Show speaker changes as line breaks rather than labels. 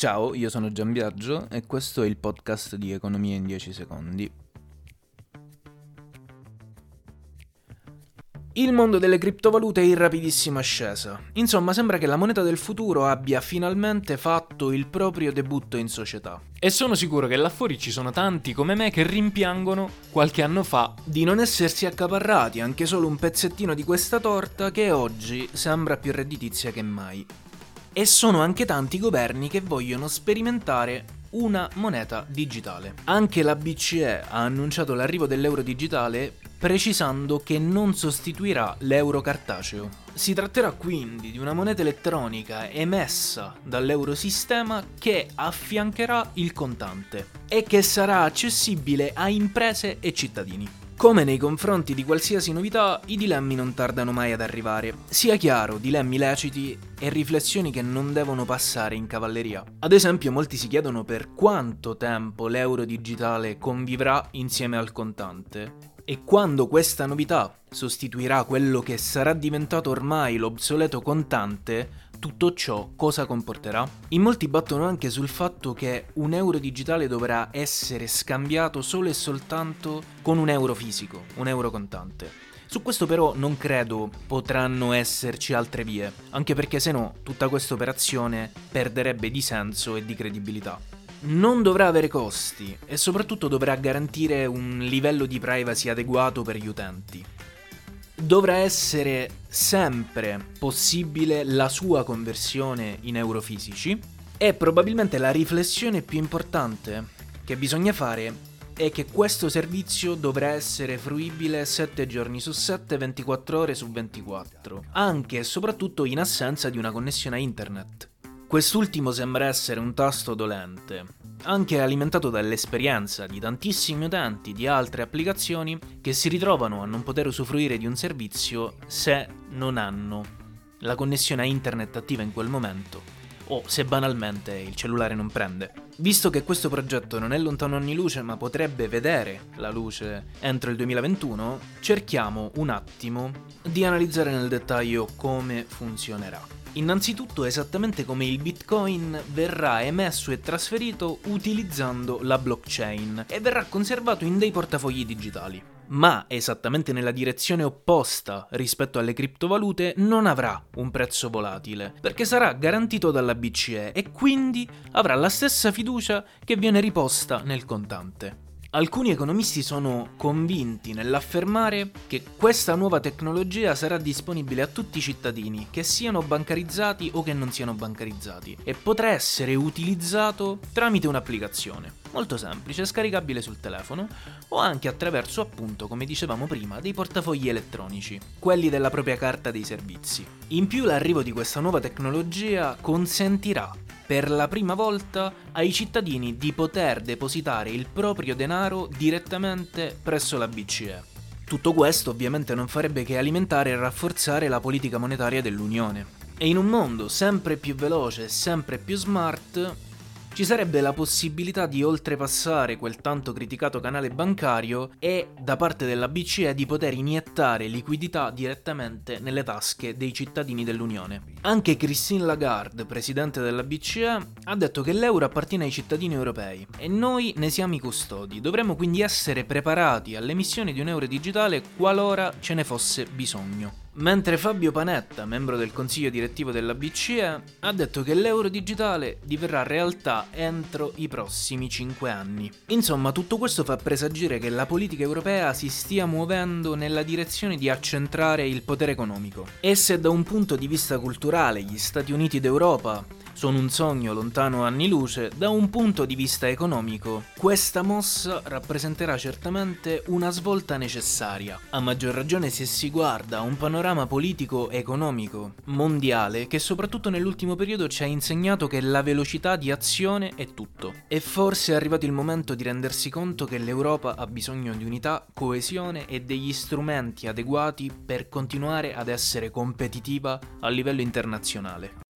Ciao, io sono Gian Biagio e questo è il podcast di Economia in 10 secondi. Il mondo delle criptovalute è in rapidissima ascesa. Insomma, sembra che la moneta del futuro abbia finalmente fatto il proprio debutto in società. E sono sicuro che là fuori ci sono tanti come me che rimpiangono qualche anno fa di non essersi accaparrati anche solo un pezzettino di questa torta che oggi sembra più redditizia che mai. E sono anche tanti governi che vogliono sperimentare una moneta digitale. Anche la BCE ha annunciato l'arrivo dell'euro digitale precisando che non sostituirà l'euro cartaceo. Si tratterà quindi di una moneta elettronica emessa dall'eurosistema che affiancherà il contante e che sarà accessibile a imprese e cittadini. Come nei confronti di qualsiasi novità, i dilemmi non tardano mai ad arrivare. Sia chiaro, dilemmi leciti e riflessioni che non devono passare in cavalleria. Ad esempio, molti si chiedono per quanto tempo l'euro digitale convivrà insieme al contante e quando questa novità sostituirà quello che sarà diventato ormai l'obsoleto contante, tutto ciò cosa comporterà? In molti battono anche sul fatto che un euro digitale dovrà essere scambiato solo e soltanto con un euro fisico, un euro contante. Su questo però non credo potranno esserci altre vie, anche perché se no tutta questa operazione perderebbe di senso e di credibilità non dovrà avere costi e soprattutto dovrà garantire un livello di privacy adeguato per gli utenti. Dovrà essere sempre possibile la sua conversione in euro fisici e probabilmente la riflessione più importante che bisogna fare è che questo servizio dovrà essere fruibile 7 giorni su 7, 24 ore su 24, anche e soprattutto in assenza di una connessione a internet. Quest'ultimo sembra essere un tasto dolente, anche alimentato dall'esperienza di tantissimi utenti di altre applicazioni che si ritrovano a non poter usufruire di un servizio se non hanno la connessione a internet attiva in quel momento o se banalmente il cellulare non prende. Visto che questo progetto non è lontano anni luce ma potrebbe vedere la luce entro il 2021, cerchiamo un attimo di analizzare nel dettaglio come funzionerà. Innanzitutto esattamente come il Bitcoin verrà emesso e trasferito utilizzando la blockchain e verrà conservato in dei portafogli digitali. Ma esattamente nella direzione opposta rispetto alle criptovalute non avrà un prezzo volatile, perché sarà garantito dalla BCE e quindi avrà la stessa fiducia che viene riposta nel contante. Alcuni economisti sono convinti nell'affermare che questa nuova tecnologia sarà disponibile a tutti i cittadini, che siano bancarizzati o che non siano bancarizzati, e potrà essere utilizzato tramite un'applicazione. Molto semplice, scaricabile sul telefono o anche attraverso, appunto, come dicevamo prima, dei portafogli elettronici, quelli della propria carta dei servizi. In più l'arrivo di questa nuova tecnologia consentirà per la prima volta ai cittadini di poter depositare il proprio denaro direttamente presso la BCE. Tutto questo ovviamente non farebbe che alimentare e rafforzare la politica monetaria dell'Unione. E in un mondo sempre più veloce e sempre più smart, ci sarebbe la possibilità di oltrepassare quel tanto criticato canale bancario e da parte della BCE di poter iniettare liquidità direttamente nelle tasche dei cittadini dell'Unione. Anche Christine Lagarde, presidente della BCE, ha detto che l'euro appartiene ai cittadini europei e noi ne siamo i custodi. Dovremmo quindi essere preparati all'emissione di un euro digitale qualora ce ne fosse bisogno. Mentre Fabio Panetta, membro del consiglio direttivo della BCE, ha detto che l'euro digitale diverrà realtà entro i prossimi 5 anni. Insomma, tutto questo fa presagire che la politica europea si stia muovendo nella direzione di accentrare il potere economico. E se da un punto di vista culturale gli Stati Uniti d'Europa sono un sogno lontano anni luce, da un punto di vista economico, questa mossa rappresenterà certamente una svolta necessaria, a maggior ragione se si guarda a un panorama politico-economico mondiale che soprattutto nell'ultimo periodo ci ha insegnato che la velocità di azione è tutto. E forse è arrivato il momento di rendersi conto che l'Europa ha bisogno di unità, coesione e degli strumenti adeguati per continuare ad essere competitiva a livello internazionale.